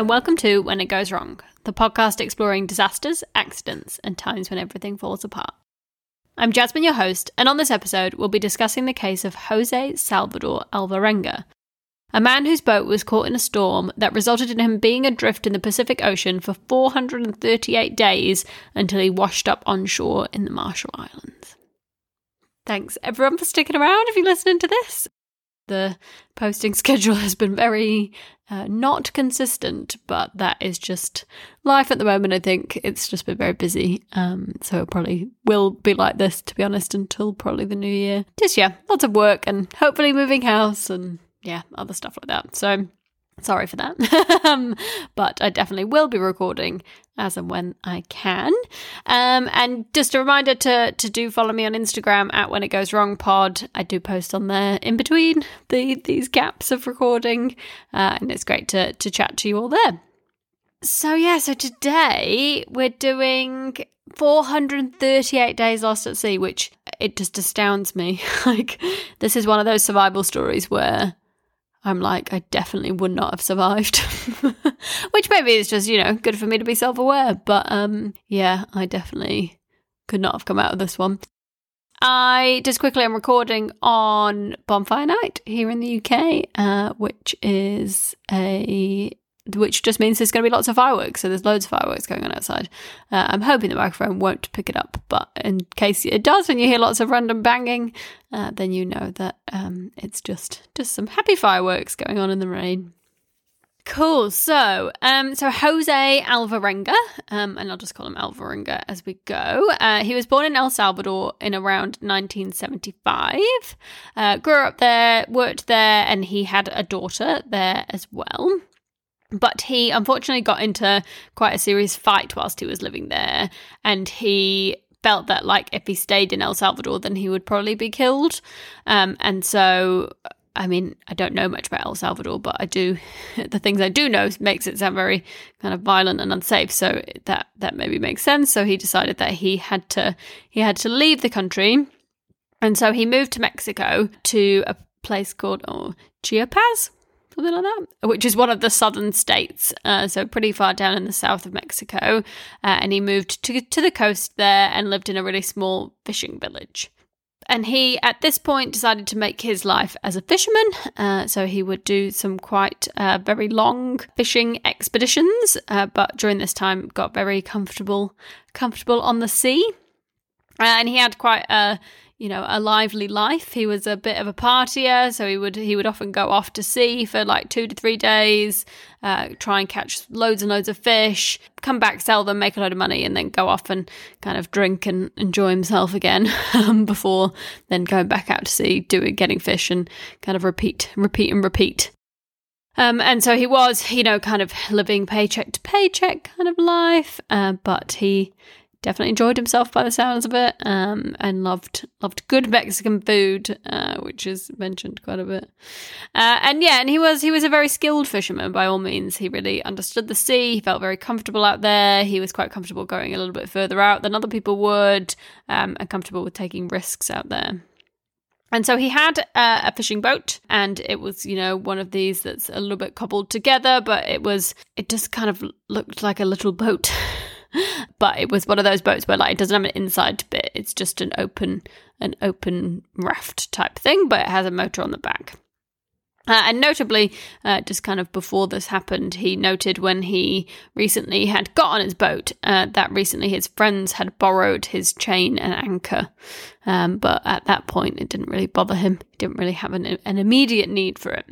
And welcome to When It Goes Wrong, the podcast exploring disasters, accidents, and times when everything falls apart. I'm Jasmine, your host, and on this episode, we'll be discussing the case of Jose Salvador Alvarenga, a man whose boat was caught in a storm that resulted in him being adrift in the Pacific Ocean for 438 days until he washed up on shore in the Marshall Islands. Thanks everyone for sticking around if you're listening to this the posting schedule has been very uh, not consistent, but that is just life at the moment. I think it's just been very busy. Um, so it probably will be like this, to be honest, until probably the new year. Just, yeah, lots of work and hopefully moving house and yeah, other stuff like that. So Sorry for that. um, but I definitely will be recording as and when I can. Um, and just a reminder to to do follow me on Instagram at when it goes wrong pod. I do post on there in between the these gaps of recording, uh, and it's great to to chat to you all there. So yeah, so today we're doing 438 days lost at sea, which it just astounds me. like this is one of those survival stories where I'm like, I definitely would not have survived. Which maybe is just, you know, good for me to be self aware. But um, yeah, I definitely could not have come out of this one. I just quickly I'm recording on Bonfire Night here in the UK, uh, which is a which just means there's going to be lots of fireworks. So there's loads of fireworks going on outside. Uh, I'm hoping the microphone won't pick it up, but in case it does, and you hear lots of random banging, uh, then you know that um, it's just just some happy fireworks going on in the rain. Cool. So, um, so Jose Alvarenga, um, and I'll just call him Alvarenga as we go. Uh, he was born in El Salvador in around 1975. Uh, grew up there, worked there, and he had a daughter there as well. But he unfortunately got into quite a serious fight whilst he was living there, and he felt that like if he stayed in El Salvador, then he would probably be killed. Um, and so, I mean, I don't know much about El Salvador, but I do the things I do know makes it sound very kind of violent and unsafe. So that that maybe makes sense. So he decided that he had to he had to leave the country, and so he moved to Mexico to a place called oh, Chiapas something like that, which is one of the southern states, uh, so pretty far down in the south of Mexico. Uh, and he moved to to the coast there and lived in a really small fishing village. And he, at this point, decided to make his life as a fisherman. Uh, so he would do some quite uh, very long fishing expeditions, uh, but during this time, got very comfortable, comfortable on the sea. Uh, and he had quite a you know a lively life. He was a bit of a partier so he would he would often go off to sea for like two to three days uh, try and catch loads and loads of fish come back sell them make a load of money and then go off and kind of drink and enjoy himself again um, before then going back out to sea doing getting fish and kind of repeat repeat and repeat. Um, and so he was, you know, kind of living paycheck to paycheck kind of life, uh, but he definitely enjoyed himself by the sounds of it, um, and loved loved good Mexican food, uh, which is mentioned quite a bit. Uh, and yeah, and he was he was a very skilled fisherman by all means. He really understood the sea. He felt very comfortable out there. He was quite comfortable going a little bit further out than other people would, um, and comfortable with taking risks out there. And so he had uh, a fishing boat, and it was, you know, one of these that's a little bit cobbled together, but it was, it just kind of looked like a little boat. but it was one of those boats where like it doesn't have an inside bit it's just an open an open raft type thing but it has a motor on the back uh, and notably, uh, just kind of before this happened, he noted when he recently had got on his boat uh, that recently his friends had borrowed his chain and anchor. Um, but at that point, it didn't really bother him. He didn't really have an, an immediate need for it.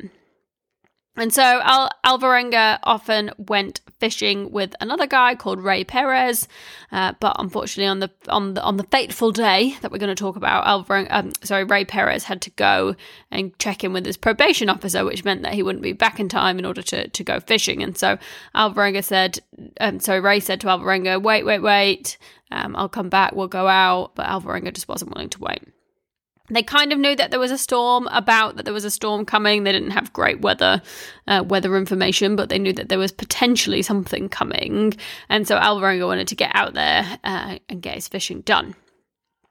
And so Al- Alvarenga often went fishing with another guy called Ray Perez, uh, but unfortunately, on the on the on the fateful day that we're going to talk about, Alvarenga, um, sorry, Ray Perez had to go and check in with his probation officer, which meant that he wouldn't be back in time in order to to go fishing. And so Alvarenga said, um, so Ray said to Alvarenga, "Wait, wait, wait, um, I'll come back. We'll go out." But Alvarenga just wasn't willing to wait they kind of knew that there was a storm about that there was a storm coming. They didn't have great weather uh, weather information but they knew that there was potentially something coming. And so alvarenga wanted to get out there uh, and get his fishing done.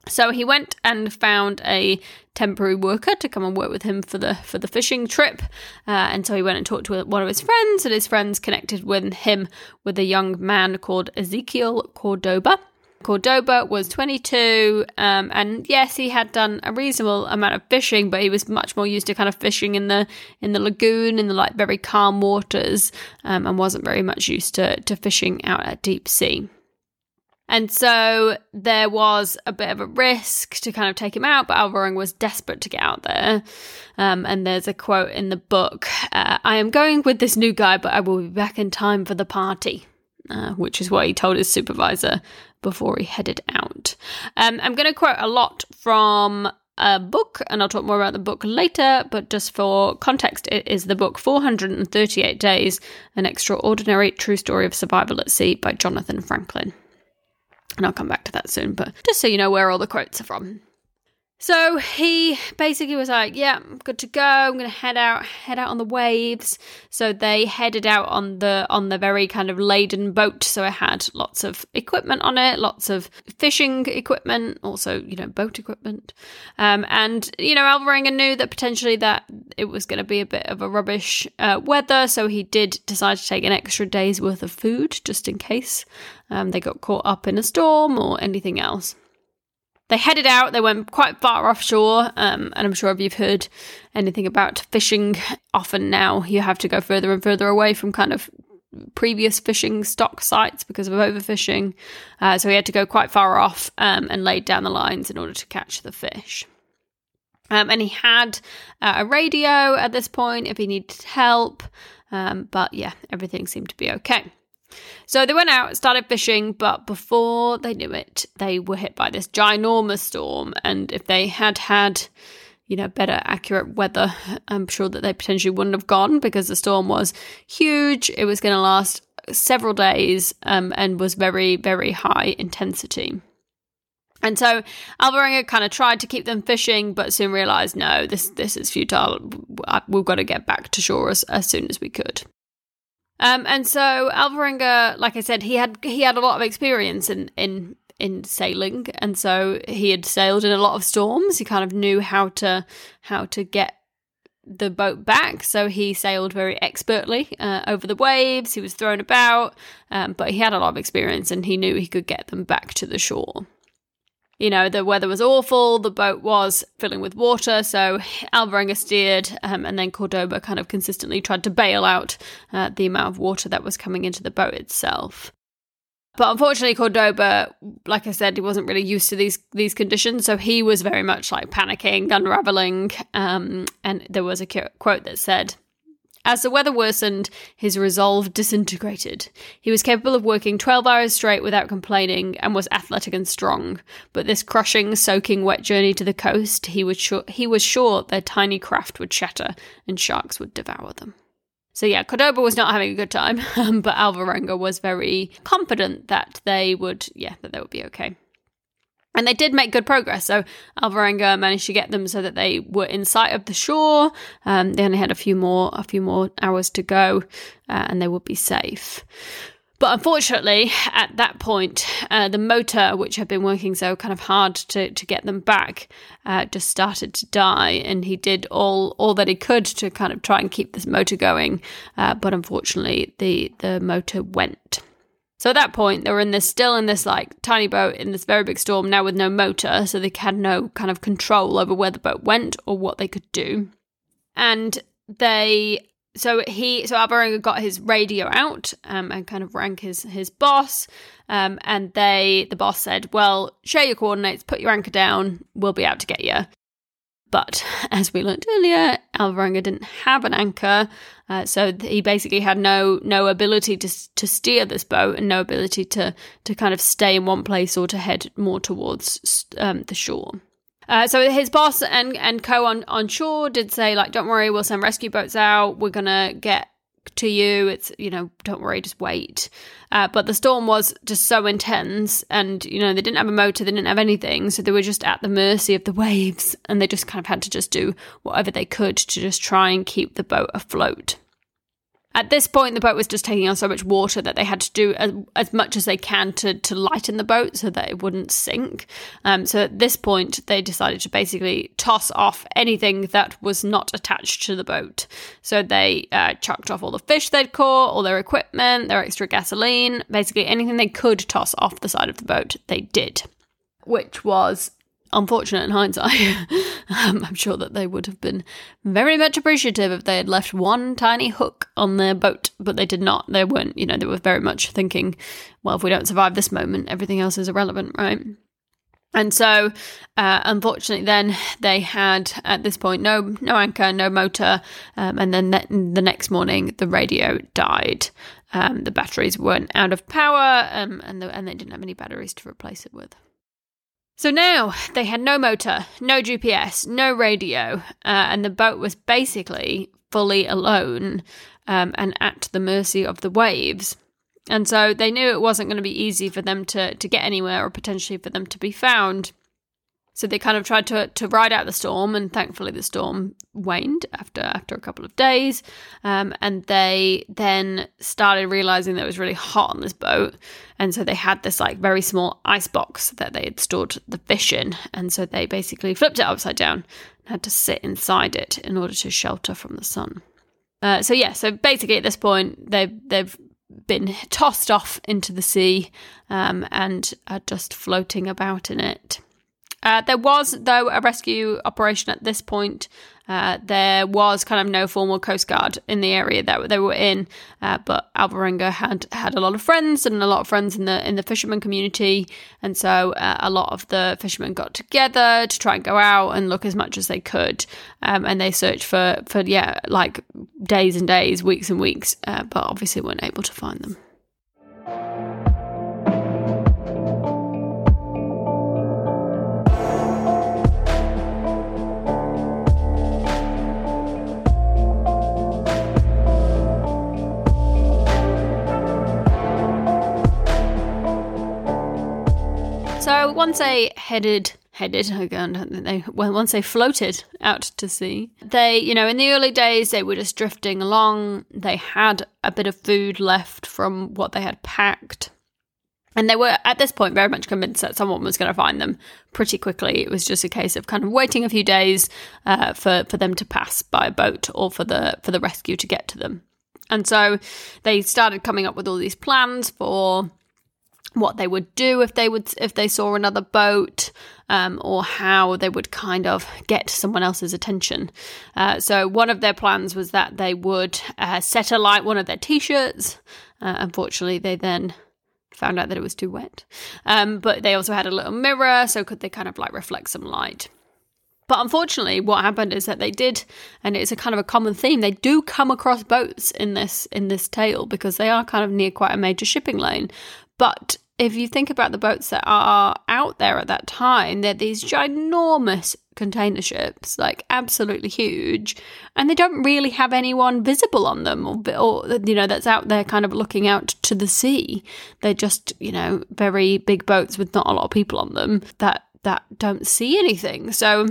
So he went and found a temporary worker to come and work with him for the for the fishing trip, uh, and so he went and talked to one of his friends, and his friends connected with him with a young man called Ezekiel Cordoba. Cordoba was 22, um, and yes, he had done a reasonable amount of fishing, but he was much more used to kind of fishing in the in the lagoon in the like very calm waters, um, and wasn't very much used to to fishing out at deep sea. And so there was a bit of a risk to kind of take him out, but Alvarenga was desperate to get out there. Um, and there's a quote in the book uh, I am going with this new guy, but I will be back in time for the party, uh, which is what he told his supervisor before he headed out. Um, I'm going to quote a lot from a book, and I'll talk more about the book later, but just for context, it is the book 438 Days An Extraordinary True Story of Survival at Sea by Jonathan Franklin. And I'll come back to that soon, but just so you know where all the quotes are from. So he basically was like, "Yeah, good to go. I'm going to head out, head out on the waves." So they headed out on the on the very kind of laden boat. So it had lots of equipment on it, lots of fishing equipment, also you know boat equipment. Um, and you know Alvarenga knew that potentially that it was going to be a bit of a rubbish uh, weather, so he did decide to take an extra day's worth of food just in case um, they got caught up in a storm or anything else they headed out. They went quite far offshore, um, and I'm sure if you've heard anything about fishing, often now you have to go further and further away from kind of previous fishing stock sites because of overfishing. Uh, so he had to go quite far off um, and laid down the lines in order to catch the fish. Um, and he had uh, a radio at this point if he needed help, um, but yeah, everything seemed to be okay. So they went out, started fishing, but before they knew it, they were hit by this ginormous storm. And if they had had, you know, better accurate weather, I'm sure that they potentially wouldn't have gone because the storm was huge. It was going to last several days um, and was very, very high intensity. And so Alvarenga kind of tried to keep them fishing, but soon realized, no, this this is futile. We've got to get back to shore as, as soon as we could. Um, and so Alvarenga, like I said, he had he had a lot of experience in in in sailing, and so he had sailed in a lot of storms. He kind of knew how to how to get the boat back, so he sailed very expertly uh, over the waves. He was thrown about, um, but he had a lot of experience, and he knew he could get them back to the shore you know, the weather was awful, the boat was filling with water, so Alvarenga steered, um, and then Cordoba kind of consistently tried to bail out uh, the amount of water that was coming into the boat itself. But unfortunately, Cordoba, like I said, he wasn't really used to these these conditions, so he was very much like panicking, unraveling. Um, and there was a quote that said, as the weather worsened, his resolve disintegrated. He was capable of working 12 hours straight without complaining and was athletic and strong. But this crushing, soaking wet journey to the coast, he was sure, he was sure their tiny craft would shatter and sharks would devour them. So yeah, Cordoba was not having a good time, but Alvarenga was very confident that they would, yeah, that they would be okay. And they did make good progress. So Alvarenga managed to get them so that they were in sight of the shore. Um, they only had a few more, a few more hours to go, uh, and they would be safe. But unfortunately, at that point, uh, the motor, which had been working so kind of hard to, to get them back, uh, just started to die. And he did all all that he could to kind of try and keep this motor going. Uh, but unfortunately, the the motor went. So at that point, they were in this still in this like tiny boat in this very big storm now with no motor, so they had no kind of control over where the boat went or what they could do. And they so he so Alvarenga got his radio out um, and kind of rang his his boss um, and they the boss said well share your coordinates put your anchor down we'll be out to get you but as we learned earlier, Alvarenga didn't have an anchor, uh, so he basically had no no ability to to steer this boat and no ability to to kind of stay in one place or to head more towards um, the shore. Uh, so his boss and and co on on shore did say like, "Don't worry, we'll send rescue boats out. We're gonna get to you. It's, you know, don't worry, just wait. Uh, but the storm was just so intense, and, you know, they didn't have a motor, they didn't have anything. So they were just at the mercy of the waves, and they just kind of had to just do whatever they could to just try and keep the boat afloat. At this point, the boat was just taking on so much water that they had to do as, as much as they can to, to lighten the boat so that it wouldn't sink. Um, so at this point, they decided to basically toss off anything that was not attached to the boat. So they uh, chucked off all the fish they'd caught, all their equipment, their extra gasoline, basically anything they could toss off the side of the boat, they did. Which was unfortunate in hindsight. um, I'm sure that they would have been very much appreciative if they had left one tiny hook on their boat, but they did not. They weren't, you know, they were very much thinking, well, if we don't survive this moment, everything else is irrelevant, right? And so, uh, unfortunately, then they had at this point no no anchor, no motor, um, and then ne- the next morning the radio died. Um, the batteries weren't out of power, um, and the, and they didn't have any batteries to replace it with. So now they had no motor, no GPS, no radio, uh, and the boat was basically fully alone um, and at the mercy of the waves. And so they knew it wasn't going to be easy for them to, to get anywhere or potentially for them to be found. So they kind of tried to to ride out the storm, and thankfully the storm waned after after a couple of days. Um, and they then started realizing that it was really hot on this boat, and so they had this like very small ice box that they had stored the fish in, and so they basically flipped it upside down and had to sit inside it in order to shelter from the sun. Uh, so yeah, so basically at this point they they've been tossed off into the sea um, and are just floating about in it. Uh, there was, though, a rescue operation at this point. Uh, there was kind of no formal Coast Guard in the area that they were in, uh, but Alvarenga had had a lot of friends and a lot of friends in the in the fisherman community, and so uh, a lot of the fishermen got together to try and go out and look as much as they could, um, and they searched for for yeah like days and days, weeks and weeks, uh, but obviously weren't able to find them. So once they headed headed again they once they floated out to sea they you know in the early days they were just drifting along. They had a bit of food left from what they had packed. And they were at this point very much convinced that someone was going to find them pretty quickly. It was just a case of kind of waiting a few days uh, for for them to pass by a boat or for the for the rescue to get to them. And so they started coming up with all these plans for what they would do if they would if they saw another boat um, or how they would kind of get someone else's attention uh, so one of their plans was that they would uh, set alight one of their t-shirts uh, unfortunately they then found out that it was too wet um, but they also had a little mirror so could they kind of like reflect some light but unfortunately, what happened is that they did, and it's a kind of a common theme. They do come across boats in this in this tale because they are kind of near quite a major shipping lane. But if you think about the boats that are out there at that time, they're these ginormous container ships, like absolutely huge, and they don't really have anyone visible on them, or, or you know that's out there kind of looking out to the sea. They're just you know very big boats with not a lot of people on them that that don't see anything. So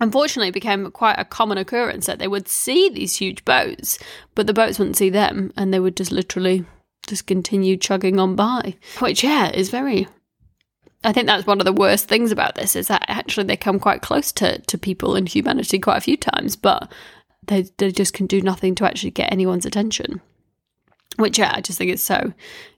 unfortunately it became quite a common occurrence that they would see these huge boats, but the boats wouldn't see them, and they would just literally just continue chugging on by. Which, yeah, is very. I think that's one of the worst things about this is that actually they come quite close to, to people and humanity quite a few times, but they, they just can do nothing to actually get anyone's attention. Which yeah, I just think is so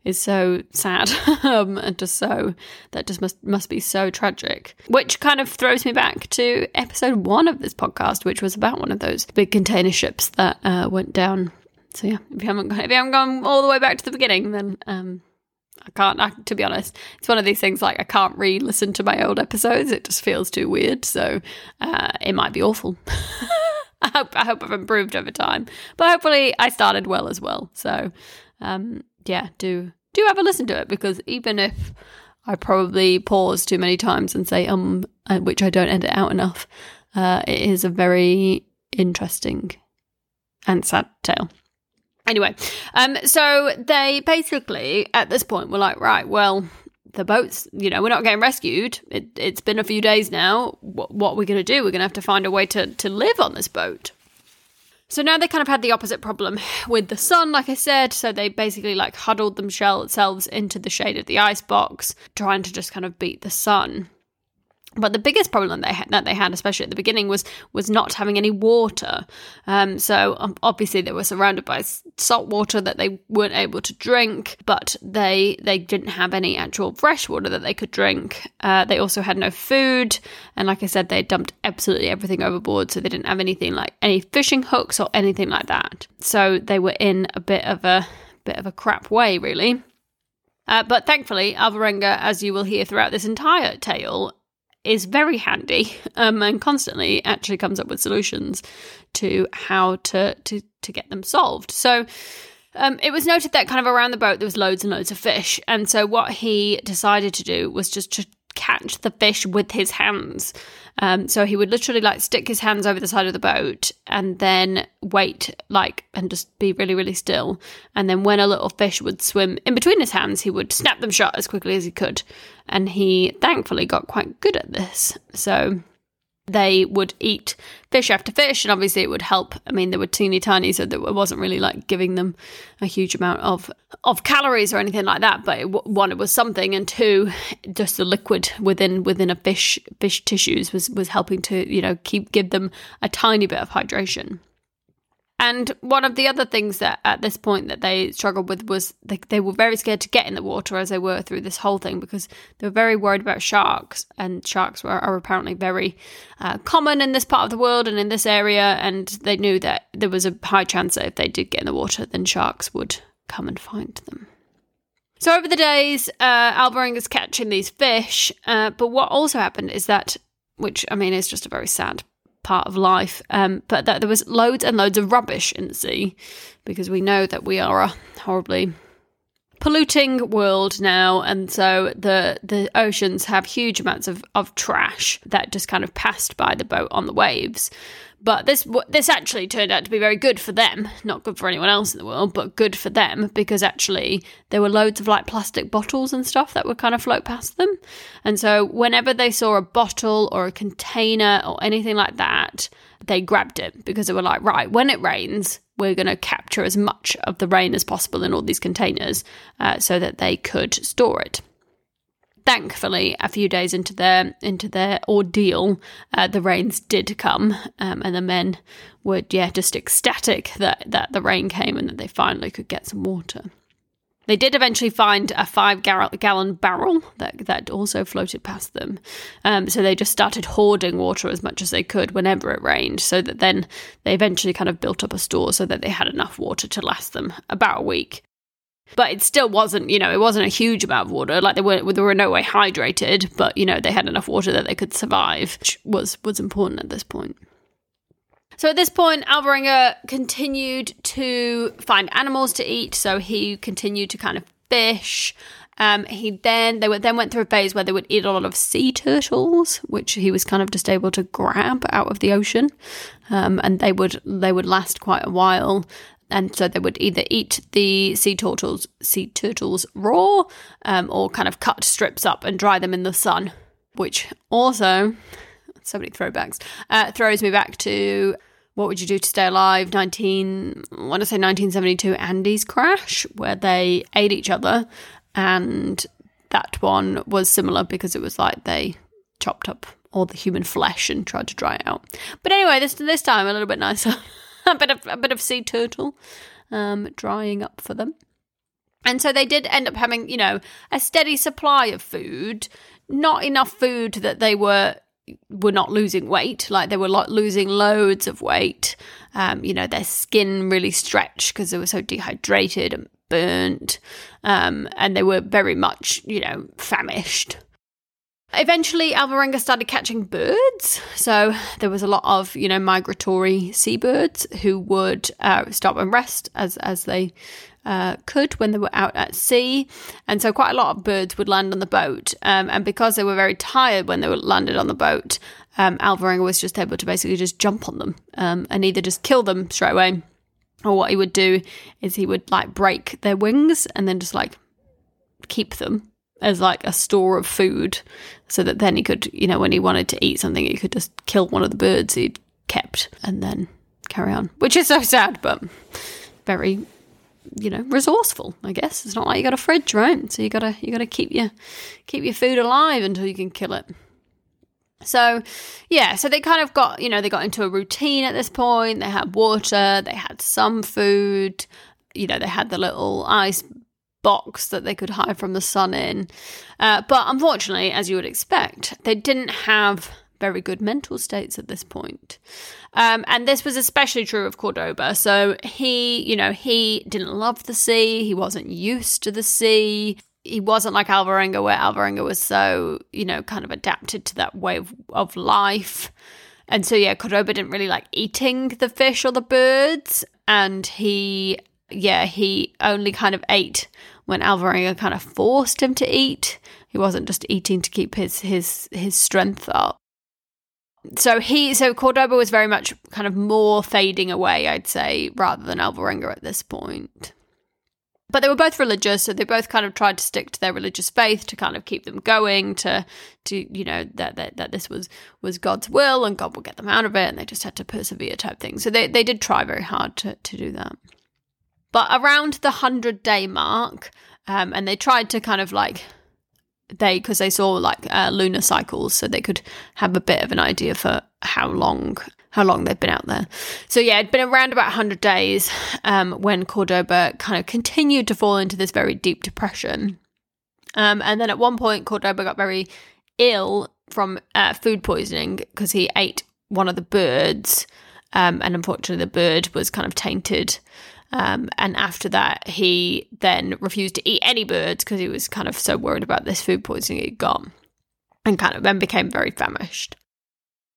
is so sad um, and just so that just must must be so tragic. Which kind of throws me back to episode one of this podcast, which was about one of those big container ships that uh, went down so yeah, if you haven't gone, if you haven't gone all the way back to the beginning, then um, I can't. I, to be honest, it's one of these things like I can't re-listen to my old episodes. It just feels too weird. So uh, it might be awful. I hope I hope I've improved over time, but hopefully I started well as well. So um, yeah, do do have a listen to it because even if I probably pause too many times and say um, uh, which I don't edit out enough, uh, it is a very interesting and sad tale. Anyway, um, so they basically at this point were like, right, well, the boats, you know, we're not getting rescued. It, has been a few days now. What, what are we going to do? We're going to have to find a way to, to live on this boat. So now they kind of had the opposite problem with the sun, like I said. So they basically like huddled themselves into the shade of the ice box, trying to just kind of beat the sun. But the biggest problem that they had, that they had, especially at the beginning, was was not having any water. Um, so um, obviously they were surrounded by salt water that they weren't able to drink, but they they didn't have any actual fresh water that they could drink. Uh, they also had no food, and like I said, they dumped absolutely everything overboard, so they didn't have anything like any fishing hooks or anything like that. So they were in a bit of a bit of a crap way, really. Uh, but thankfully, Alvarenga, as you will hear throughout this entire tale, is very handy um, and constantly actually comes up with solutions to how to to to get them solved. So um, it was noted that kind of around the boat there was loads and loads of fish, and so what he decided to do was just to catch the fish with his hands. Um, so he would literally like stick his hands over the side of the boat and then wait, like, and just be really, really still. And then when a little fish would swim in between his hands, he would snap them shut as quickly as he could. And he thankfully got quite good at this. So they would eat fish after fish, and obviously it would help. I mean, they were teeny tiny, so it wasn't really like giving them a huge amount of of calories or anything like that. But it, one, it was something, and two, just the liquid within within a fish fish tissues was was helping to you know keep give them a tiny bit of hydration. And one of the other things that at this point that they struggled with was they, they were very scared to get in the water as they were through this whole thing because they were very worried about sharks. And sharks were, are apparently very uh, common in this part of the world and in this area. And they knew that there was a high chance that if they did get in the water, then sharks would come and find them. So over the days, uh, Alvarenga is catching these fish. Uh, but what also happened is that, which I mean is just a very sad part of life. Um, but that there was loads and loads of rubbish in the sea because we know that we are a horribly polluting world now and so the the oceans have huge amounts of, of trash that just kind of passed by the boat on the waves but this this actually turned out to be very good for them, not good for anyone else in the world, but good for them because actually there were loads of like plastic bottles and stuff that would kind of float past them. And so whenever they saw a bottle or a container or anything like that, they grabbed it because they were like, right, when it rains, we're going to capture as much of the rain as possible in all these containers uh, so that they could store it thankfully, a few days into their into their ordeal, uh, the rains did come, um, and the men were yeah just ecstatic that that the rain came and that they finally could get some water. They did eventually find a five gallon barrel that, that also floated past them. Um, so they just started hoarding water as much as they could whenever it rained, so that then they eventually kind of built up a store so that they had enough water to last them about a week but it still wasn't you know it wasn't a huge amount of water. Like they were they were no way hydrated but you know they had enough water that they could survive which was was important at this point. So at this point alvarenga continued to find animals to eat. So he continued to kind of fish. Um, he then they then went through a phase where they would eat a lot of sea turtles, which he was kind of just able to grab out of the ocean, um, and they would they would last quite a while and so they would either eat the sea turtles sea turtles raw um, or kind of cut strips up and dry them in the sun which also so many throwbacks uh, throws me back to what would you do to stay alive? 19 i want to say 1972 andes crash where they ate each other. And that one was similar because it was like they chopped up all the human flesh and tried to dry it out. But anyway this this time a little bit nicer a bit of a bit of sea turtle um, drying up for them. And so they did end up having, you know, a steady supply of food, not enough food that they were were not losing weight, like they were like losing loads of weight. Um, you know, their skin really stretched because they were so dehydrated and burnt, um, and they were very much, you know, famished. Eventually, Alvarenga started catching birds. So there was a lot of, you know, migratory seabirds who would uh, stop and rest as as they uh, could when they were out at sea. And so quite a lot of birds would land on the boat. Um, and because they were very tired when they were landed on the boat, um, Alvarenga was just able to basically just jump on them um, and either just kill them straight away, or what he would do is he would like break their wings and then just like keep them as like a store of food so that then he could, you know, when he wanted to eat something, he could just kill one of the birds he'd kept and then carry on, which is so sad, but very you know resourceful i guess. It's not like you got a fridge right so you gotta you gotta keep your keep your food alive until you can kill it. So yeah so they kind of got you know they got into a routine at this point. They had water they had some food you know they had the little ice box that they could hide from the sun in uh, but unfortunately as you would expect they didn't have very good mental states at this point. Um, and this was especially true of Cordoba. So he, you know, he didn't love the sea. He wasn't used to the sea. He wasn't like Alvarenga, where Alvarenga was so, you know, kind of adapted to that way of, of life. And so, yeah, Cordoba didn't really like eating the fish or the birds. And he, yeah, he only kind of ate when Alvarenga kind of forced him to eat. He wasn't just eating to keep his his his strength up so he so Cordoba was very much kind of more fading away, I'd say, rather than Alvarenga at this point. But they were both religious, so they both kind of tried to stick to their religious faith to kind of keep them going, to to you know that that, that this was was God's will and God will get them out of it, and they just had to persevere type thing. So they they did try very hard to to do that. But around the hundred day mark, um, and they tried to kind of like they because they saw like uh, lunar cycles, so they could have a bit of an idea for how long how long they've been out there. So yeah, it'd been around about 100 days um, when Cordoba kind of continued to fall into this very deep depression. Um, and then at one point, Cordoba got very ill from uh, food poisoning because he ate one of the birds, um, and unfortunately, the bird was kind of tainted. Um, and after that, he then refused to eat any birds because he was kind of so worried about this food poisoning he'd got and kind of then became very famished.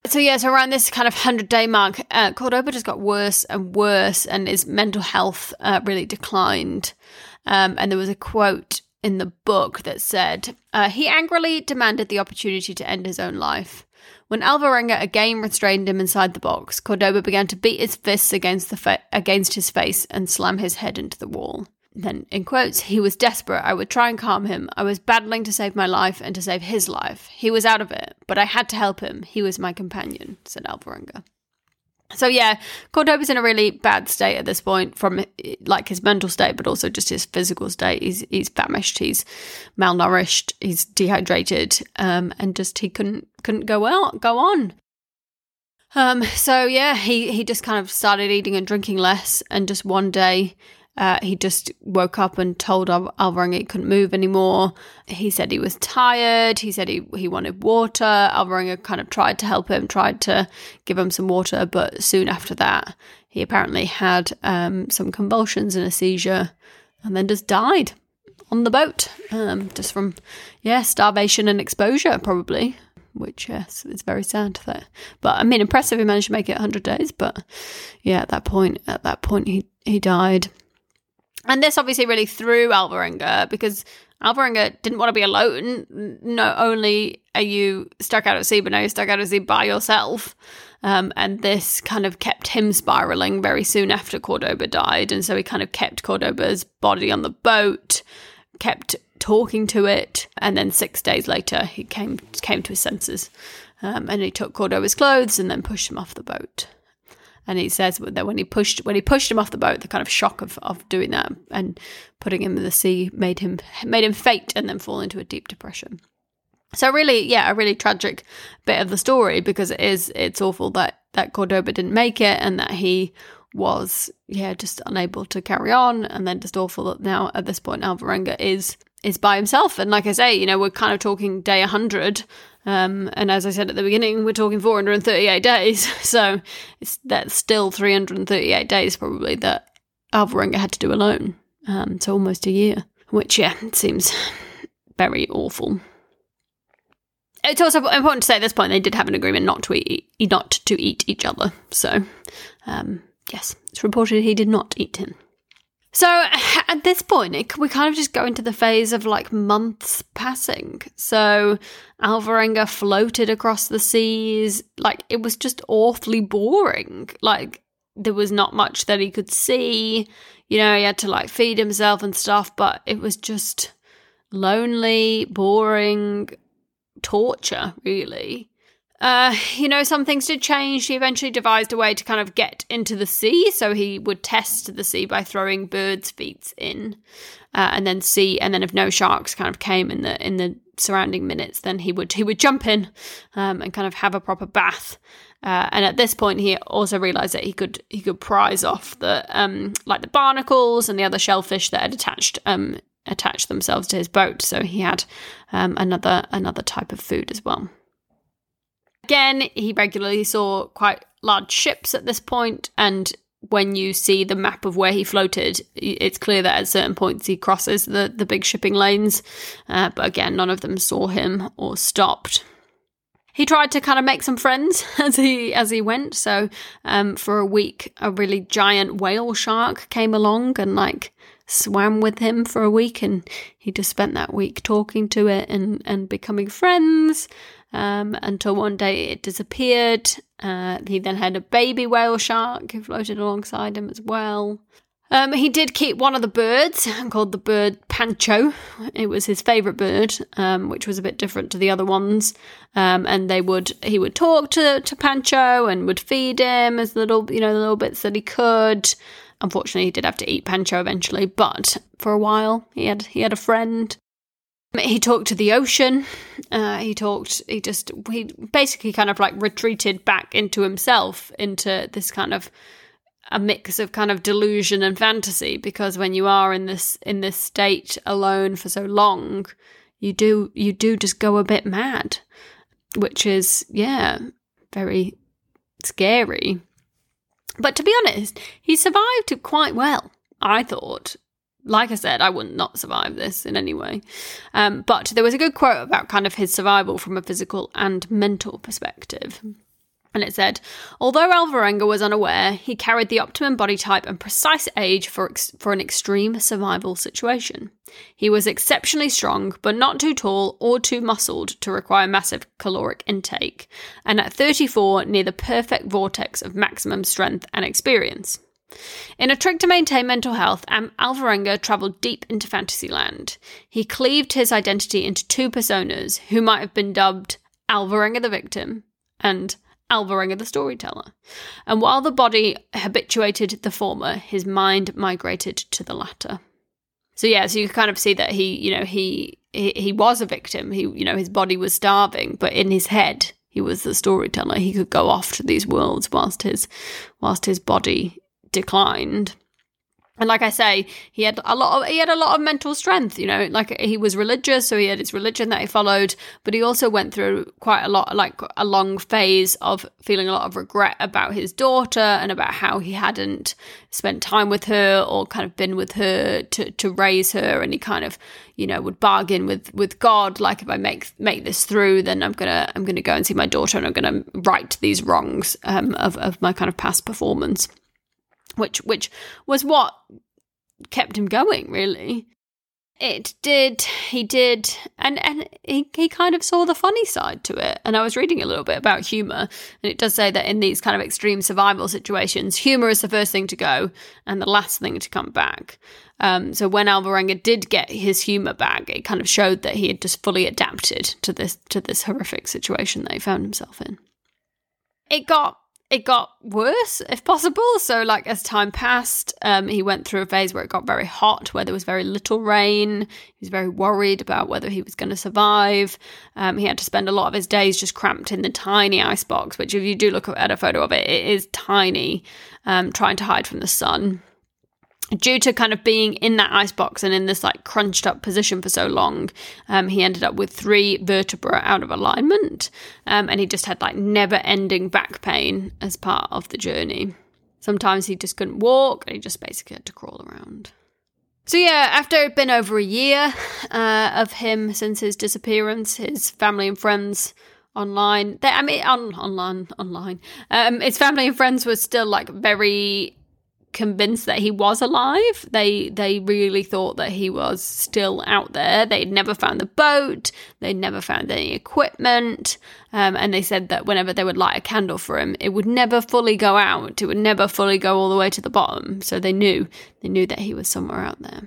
So, yeah, so around this kind of 100 day mark, uh, Cordoba just got worse and worse, and his mental health uh, really declined. Um, and there was a quote in the book that said, uh, He angrily demanded the opportunity to end his own life. When Alvarenga again restrained him inside the box, Cordoba began to beat his fists against, the fa- against his face and slam his head into the wall. Then, in quotes, he was desperate. I would try and calm him. I was battling to save my life and to save his life. He was out of it, but I had to help him. He was my companion, said Alvarenga. So yeah, Cordoba's in a really bad state at this point from like his mental state, but also just his physical state. He's he's famished, he's malnourished, he's dehydrated, um, and just he couldn't couldn't go out go on. Um, so yeah, he he just kind of started eating and drinking less, and just one day uh, he just woke up and told Al- he couldn't move anymore. He said he was tired. He said he, he wanted water. Alvarenga kind of tried to help him, tried to give him some water, but soon after that, he apparently had um, some convulsions and a seizure and then just died on the boat, um, just from, yeah, starvation and exposure, probably. Which yes, it's very sad that, but I mean, impressive. He managed to make it 100 days, but yeah, at that point, at that point, he he died. And this obviously really threw Alvarenga because Alvarenga didn't want to be alone. Not only are you stuck out at sea, but now you're stuck out at sea by yourself. Um, and this kind of kept him spiraling very soon after Cordoba died. And so he kind of kept Cordoba's body on the boat, kept talking to it. And then six days later, he came, came to his senses. Um, and he took Cordoba's clothes and then pushed him off the boat. And he says that when he pushed when he pushed him off the boat, the kind of shock of, of doing that and putting him in the sea made him made him faint and then fall into a deep depression. So really, yeah, a really tragic bit of the story because it is it's awful that that Cordoba didn't make it and that he was yeah just unable to carry on and then just awful that now at this point Alvarenga is is by himself and like I say you know we're kind of talking day 100 um, and as I said at the beginning, we're talking 438 days. So it's that's still 338 days probably that Alvarenga had to do alone. Um, so almost a year, which yeah, seems very awful. It's also important to say at this point they did have an agreement not to eat, not to eat each other. So um, yes, it's reported he did not eat him. So at this point, it, we kind of just go into the phase of like months passing. So Alvarenga floated across the seas. Like it was just awfully boring. Like there was not much that he could see. You know, he had to like feed himself and stuff, but it was just lonely, boring torture, really. Uh, you know, some things did change. He eventually devised a way to kind of get into the sea. So he would test the sea by throwing birds' feet in, uh, and then see. And then if no sharks kind of came in the in the surrounding minutes, then he would he would jump in um, and kind of have a proper bath. Uh, and at this point, he also realized that he could he could prize off the um, like the barnacles and the other shellfish that had attached um, attached themselves to his boat. So he had um, another another type of food as well. Again, he regularly saw quite large ships at this point, and when you see the map of where he floated, it's clear that at certain points he crosses the, the big shipping lanes. Uh, but again, none of them saw him or stopped. He tried to kind of make some friends as he as he went. So um, for a week, a really giant whale shark came along and like swam with him for a week, and he just spent that week talking to it and and becoming friends um, until one day it disappeared. Uh, he then had a baby whale shark who floated alongside him as well. Um, he did keep one of the birds called the bird Pancho. It was his favourite bird, um, which was a bit different to the other ones. Um, and they would he would talk to, to Pancho and would feed him as little you know the little bits that he could. Unfortunately, he did have to eat Pancho eventually, but for a while he had he had a friend. He talked to the ocean. Uh, he talked, he just, he basically kind of like retreated back into himself, into this kind of a mix of kind of delusion and fantasy because when you are in this in this state alone for so long you do you do just go a bit mad which is yeah very scary but to be honest he survived it quite well i thought like I said, I would not survive this in any way. Um, but there was a good quote about kind of his survival from a physical and mental perspective. And it said, although Alvarenga was unaware, he carried the optimum body type and precise age for, ex- for an extreme survival situation. He was exceptionally strong, but not too tall or too muscled to require massive caloric intake, and at 34, near the perfect vortex of maximum strength and experience. In a trick to maintain mental health, Alvarenga travelled deep into Fantasyland. He cleaved his identity into two personas who might have been dubbed Alvarenga the victim and Alvarenga the storyteller. And while the body habituated the former, his mind migrated to the latter. So yeah, so you kind of see that he, you know, he, he he was a victim. He, you know, his body was starving, but in his head, he was the storyteller. He could go off to these worlds whilst his whilst his body declined. And like I say, he had a lot of he had a lot of mental strength, you know, like he was religious, so he had his religion that he followed, but he also went through quite a lot like a long phase of feeling a lot of regret about his daughter and about how he hadn't spent time with her or kind of been with her to, to raise her and he kind of, you know, would bargain with with God, like if I make make this through, then I'm gonna I'm gonna go and see my daughter and I'm gonna right these wrongs um, of, of my kind of past performance which which was what kept him going really. It did he did and and he, he kind of saw the funny side to it. And i was reading a little bit about humor and it does say that in these kind of extreme survival situations humor is the first thing to go and the last thing to come back. Um, so when alvarenga did get his humor back it kind of showed that he had just fully adapted to this to this horrific situation that he found himself in. It got it got worse if possible. So like as time passed um, he went through a phase where it got very hot where there was very little rain. He was very worried about whether he was going to survive. Um, he had to spend a lot of his days just cramped in the tiny ice box which if you do look at a photo of it it is tiny um, trying to hide from the sun due to kind of being in that ice box and in this like crunched up position for so long, um, he ended up with three vertebrae out of alignment, um, and he just had like never ending back pain as part of the journey. Sometimes he just couldn't walk, and he just basically had to crawl around. So yeah, after it'd been over a year uh, of him since his disappearance, his family and friends online, they, I mean, on online, online, um, his family and friends were still like very convinced that he was alive. They they really thought that he was still out there. They'd never found the boat. They'd never found any equipment. Um, and they said that whenever they would light a candle for him, it would never fully go out. It would never fully go all the way to the bottom. So they knew they knew that he was somewhere out there.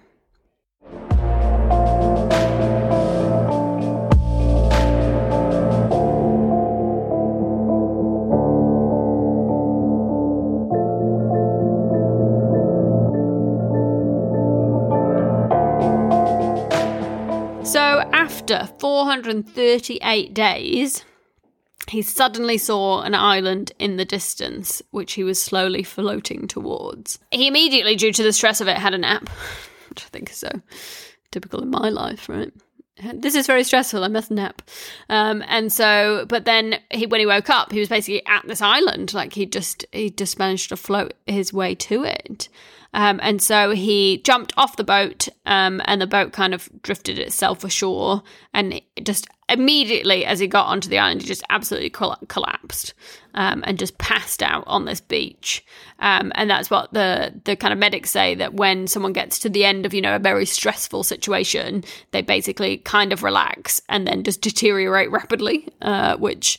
So after 438 days, he suddenly saw an island in the distance, which he was slowly floating towards. He immediately, due to the stress of it, had a nap, which I think is so typical in my life, right? This is very stressful. I must nap. Um, and so, but then he, when he woke up, he was basically at this island. Like he just, he just managed to float his way to it. Um, and so he jumped off the boat, um, and the boat kind of drifted itself ashore. And just immediately, as he got onto the island, he just absolutely collapsed um, and just passed out on this beach. Um, and that's what the the kind of medics say that when someone gets to the end of you know a very stressful situation, they basically kind of relax and then just deteriorate rapidly, uh, which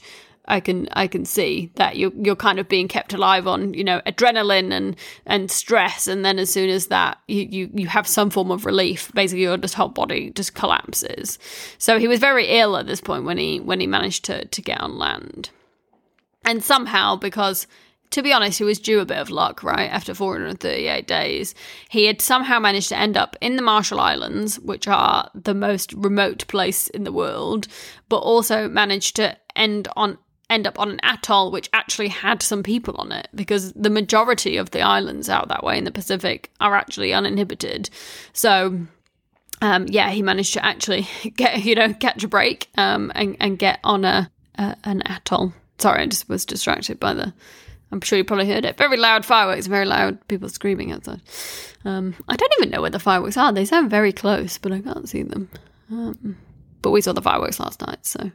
I can I can see that you're you're kind of being kept alive on you know adrenaline and and stress, and then as soon as that you you you have some form of relief, basically your just whole body just collapses. So he was very ill at this point when he when he managed to to get on land, and somehow because to be honest, he was due a bit of luck, right? After 438 days, he had somehow managed to end up in the Marshall Islands, which are the most remote place in the world, but also managed to end on end up on an atoll which actually had some people on it because the majority of the islands out that way in the Pacific are actually uninhibited. So um, yeah, he managed to actually get you know catch a break um, and and get on a, a, an atoll. Sorry, I just was distracted by the. I'm sure you probably heard it. Very loud fireworks, very loud people screaming outside. Um, I don't even know where the fireworks are. They sound very close, but I can't see them. Um, but we saw the fireworks last night, so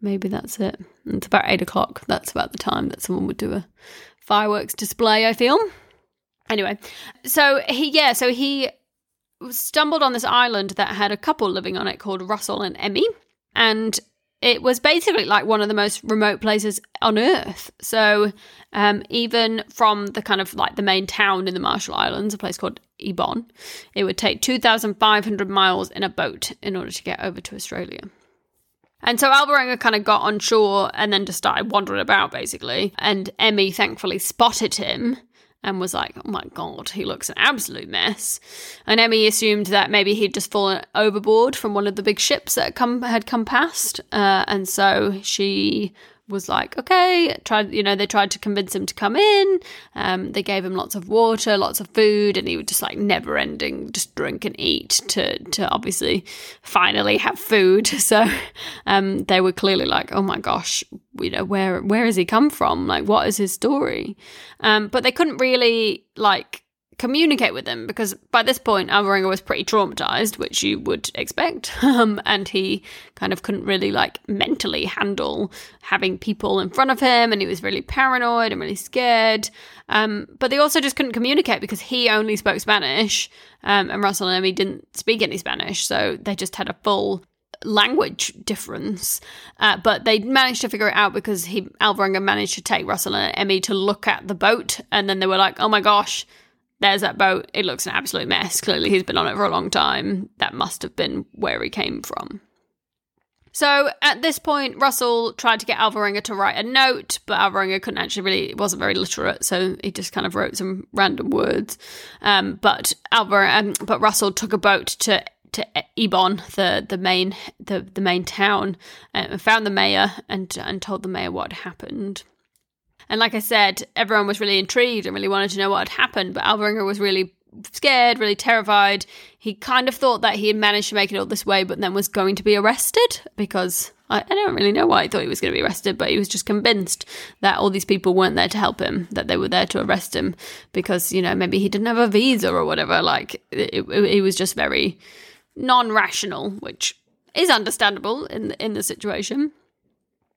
maybe that's it. It's about eight o'clock. That's about the time that someone would do a fireworks display, I feel. Anyway, so he, yeah, so he stumbled on this island that had a couple living on it called Russell and Emmy. And it was basically like one of the most remote places on earth. So, um, even from the kind of like the main town in the Marshall Islands, a place called Ebon, it would take 2,500 miles in a boat in order to get over to Australia. And so Alvarenga kind of got on shore and then just started wandering about basically. And Emmy thankfully spotted him and was like, oh my god, he looks an absolute mess. And Emmy assumed that maybe he'd just fallen overboard from one of the big ships that come had come past. Uh, and so she was like, okay, tried, you know, they tried to convince him to come in. Um, they gave him lots of water, lots of food, and he would just like never ending, just drink and eat to, to obviously finally have food. So, um, they were clearly like, oh my gosh, you know, where, where has he come from? Like, what is his story? Um, but they couldn't really like communicate with him because by this point Alvarenga was pretty traumatized, which you would expect, um, and he kind of couldn't really like mentally handle having people in front of him, and he was really paranoid and really scared. Um, but they also just couldn't communicate because he only spoke Spanish, um, and Russell and Emmy didn't speak any Spanish, so they just had a full language difference, uh, but they managed to figure it out because he Alvarenga managed to take Russell and Emmy to look at the boat, and then they were like, "Oh my gosh, there's that boat. It looks an absolute mess. Clearly, he's been on it for a long time. That must have been where he came from. So at this point, Russell tried to get Alvarenga to write a note, but Alvarenga couldn't actually really, wasn't very literate, so he just kind of wrote some random words. Um, but Alvarenga, um, but Russell took a boat to to Ebon, the the main the the main town, uh, and found the mayor and and told the mayor what had happened. And like I said, everyone was really intrigued and really wanted to know what had happened, but Alvarenga was really scared, really terrified. He kind of thought that he had managed to make it all this way, but then was going to be arrested because I, I don't really know why he thought he was going to be arrested, but he was just convinced that all these people weren't there to help him, that they were there to arrest him because, you know, maybe he didn't have a visa or whatever. Like, it, it, it was just very non rational, which is understandable in, in the situation.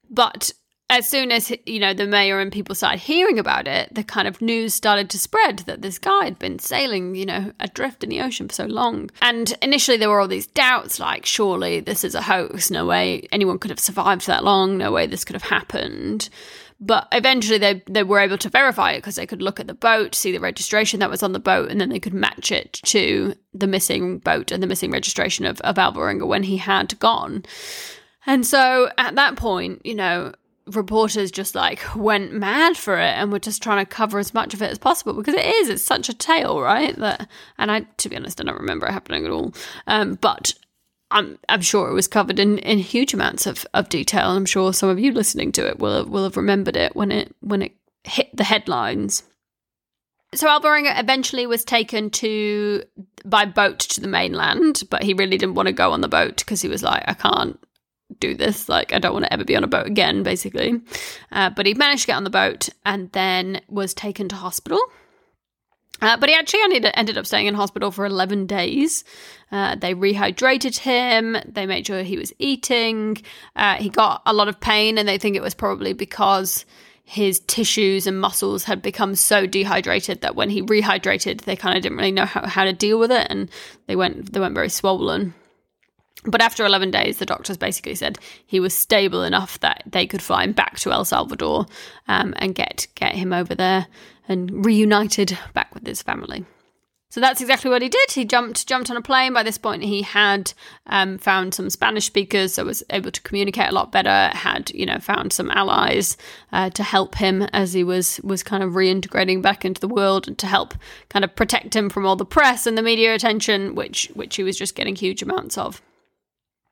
But as soon as you know the mayor and people started hearing about it, the kind of news started to spread that this guy had been sailing, you know, adrift in the ocean for so long. And initially there were all these doubts, like surely this is a hoax. No way anyone could have survived that long. No way this could have happened. But eventually they they were able to verify it because they could look at the boat, see the registration that was on the boat, and then they could match it to the missing boat and the missing registration of, of Alvarenga when he had gone. And so at that point, you know, reporters just like went mad for it and were just trying to cover as much of it as possible because it is it's such a tale right that and i to be honest i don't remember it happening at all um, but I'm I'm sure it was covered in, in huge amounts of, of detail. And i'm sure some of you listening to it will will have remembered it when it when it hit the headlines. So Alvarenga eventually was taken to by boat to the mainland, but he really didn't want to go on the boat because he was like, I can't do this. Like, I don't want to ever be on a boat again, basically. Uh, but he managed to get on the boat and then was taken to hospital. Uh, but he actually only ended up staying in hospital for 11 days. Uh, they rehydrated him. They made sure he was eating. Uh, he got a lot of pain, and they think it was probably because his tissues and muscles had become so dehydrated that when he rehydrated, they kind of didn't really know how, how to deal with it, and they went they went very swollen. But after 11 days, the doctors basically said he was stable enough that they could fly him back to El Salvador um, and get get him over there and reunited back with his family. So that's exactly what he did. He jumped jumped on a plane. By this point, he had um, found some Spanish speakers, so was able to communicate a lot better. Had you know found some allies uh, to help him as he was was kind of reintegrating back into the world, and to help kind of protect him from all the press and the media attention, which which he was just getting huge amounts of.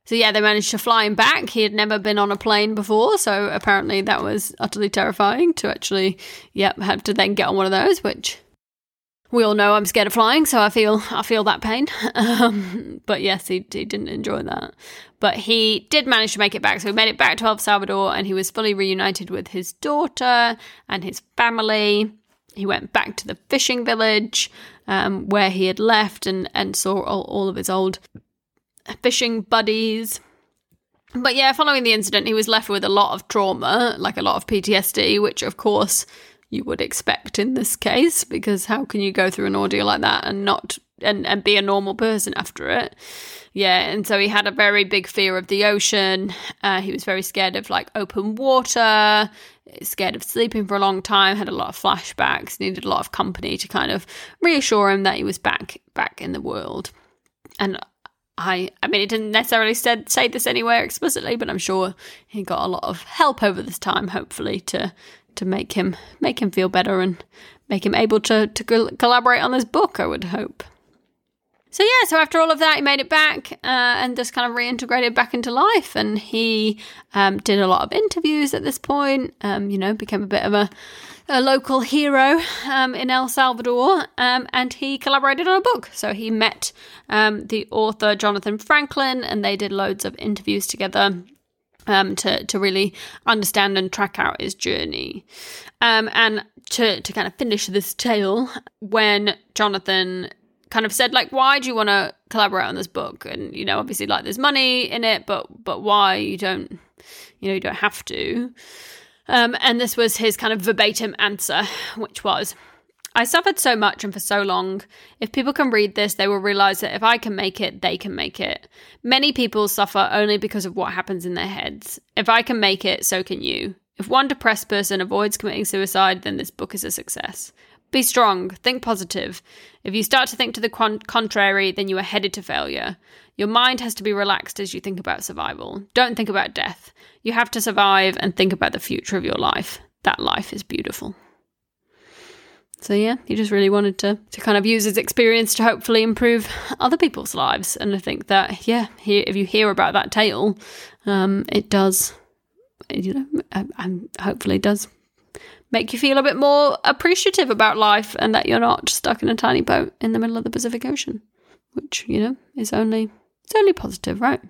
So yeah, they managed to fly him back. He had never been on a plane before, so apparently that was utterly terrifying to actually, yep, have to then get on one of those, which we all know I'm scared of flying, so I feel I feel that pain. Um, but yes, he, he didn't enjoy that. But he did manage to make it back. So he made it back to El Salvador, and he was fully reunited with his daughter and his family. He went back to the fishing village um, where he had left, and and saw all, all of his old fishing buddies. But yeah, following the incident, he was left with a lot of trauma, like a lot of PTSD, which of course you would expect in this case, because how can you go through an ordeal like that and not and, and be a normal person after it? Yeah, and so he had a very big fear of the ocean. Uh, he was very scared of like open water, scared of sleeping for a long time, had a lot of flashbacks, needed a lot of company to kind of reassure him that he was back back in the world. And I, I mean, it didn't necessarily said, say this anywhere explicitly, but I'm sure he got a lot of help over this time, hopefully, to to make him make him feel better and make him able to to collaborate on this book. I would hope. So yeah, so after all of that, he made it back uh, and just kind of reintegrated back into life. And he um, did a lot of interviews at this point. Um, you know, became a bit of a a local hero um, in El Salvador, um, and he collaborated on a book. So he met um, the author Jonathan Franklin, and they did loads of interviews together. Um, to to really understand and track out his journey, um, and to to kind of finish this tale, when Jonathan kind of said like why do you want to collaborate on this book and you know obviously like there's money in it but but why you don't you know you don't have to um, and this was his kind of verbatim answer, which was I suffered so much and for so long. If people can read this, they will realize that if I can make it, they can make it. Many people suffer only because of what happens in their heads. If I can make it, so can you. If one depressed person avoids committing suicide, then this book is a success. Be strong, think positive. If you start to think to the contrary, then you are headed to failure. Your mind has to be relaxed as you think about survival. Don't think about death. You have to survive and think about the future of your life. That life is beautiful. So yeah, he just really wanted to to kind of use his experience to hopefully improve other people's lives. And I think that yeah, he, if you hear about that tale, um, it does, you know, and hopefully does make you feel a bit more appreciative about life and that you're not stuck in a tiny boat in the middle of the Pacific Ocean, which, you know, is only it's only positive, right?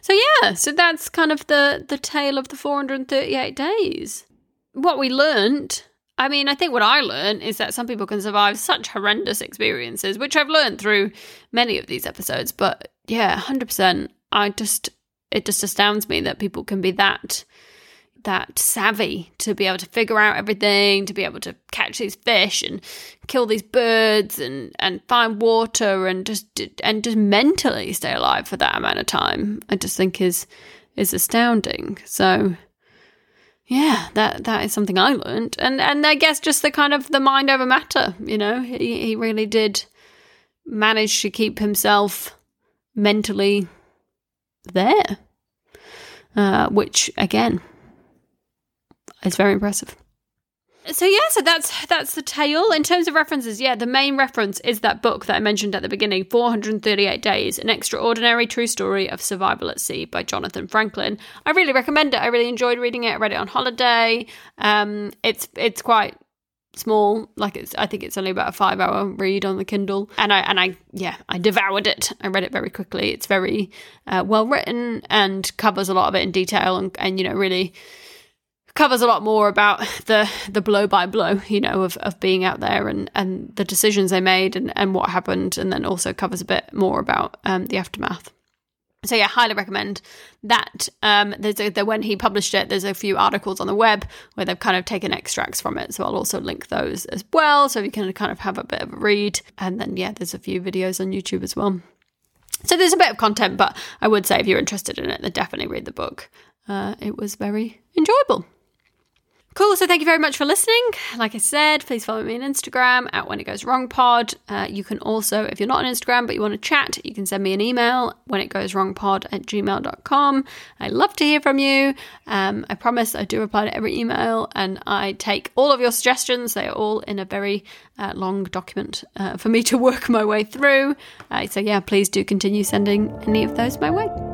So yeah, so that's kind of the the tale of the 438 days. What we learned, I mean, I think what I learned is that some people can survive such horrendous experiences, which I've learned through many of these episodes, but yeah, 100%. I just it just astounds me that people can be that that savvy to be able to figure out everything, to be able to catch these fish and kill these birds and and find water and just and just mentally stay alive for that amount of time. I just think is is astounding. So yeah, that that is something I learned, and and I guess just the kind of the mind over matter. You know, he he really did manage to keep himself mentally there, uh, which again it's very impressive. so yeah, so that's that's the tale in terms of references. Yeah, the main reference is that book that I mentioned at the beginning, 438 Days: An Extraordinary True Story of Survival at Sea by Jonathan Franklin. I really recommend it. I really enjoyed reading it. I read it on holiday. Um, it's it's quite small like it's i think it's only about a five hour read on the kindle and i and i yeah i devoured it i read it very quickly it's very uh, well written and covers a lot of it in detail and, and you know really covers a lot more about the the blow by blow, you know, of, of being out there and, and the decisions they made and, and what happened, and then also covers a bit more about um, the aftermath. So yeah, highly recommend that. Um, there's a, the, when he published it, there's a few articles on the web where they've kind of taken extracts from it. So I'll also link those as well, so you can kind of have a bit of a read. And then yeah, there's a few videos on YouTube as well. So there's a bit of content, but I would say if you're interested in it, then definitely read the book. Uh, it was very enjoyable. Cool. So thank you very much for listening. Like I said, please follow me on Instagram at When It Goes Wrong Pod. Uh, you can also, if you're not on Instagram but you want to chat, you can send me an email when it goes wrong pod at gmail.com. I love to hear from you. Um, I promise I do reply to every email and I take all of your suggestions. They are all in a very uh, long document uh, for me to work my way through. Uh, so yeah, please do continue sending any of those my way.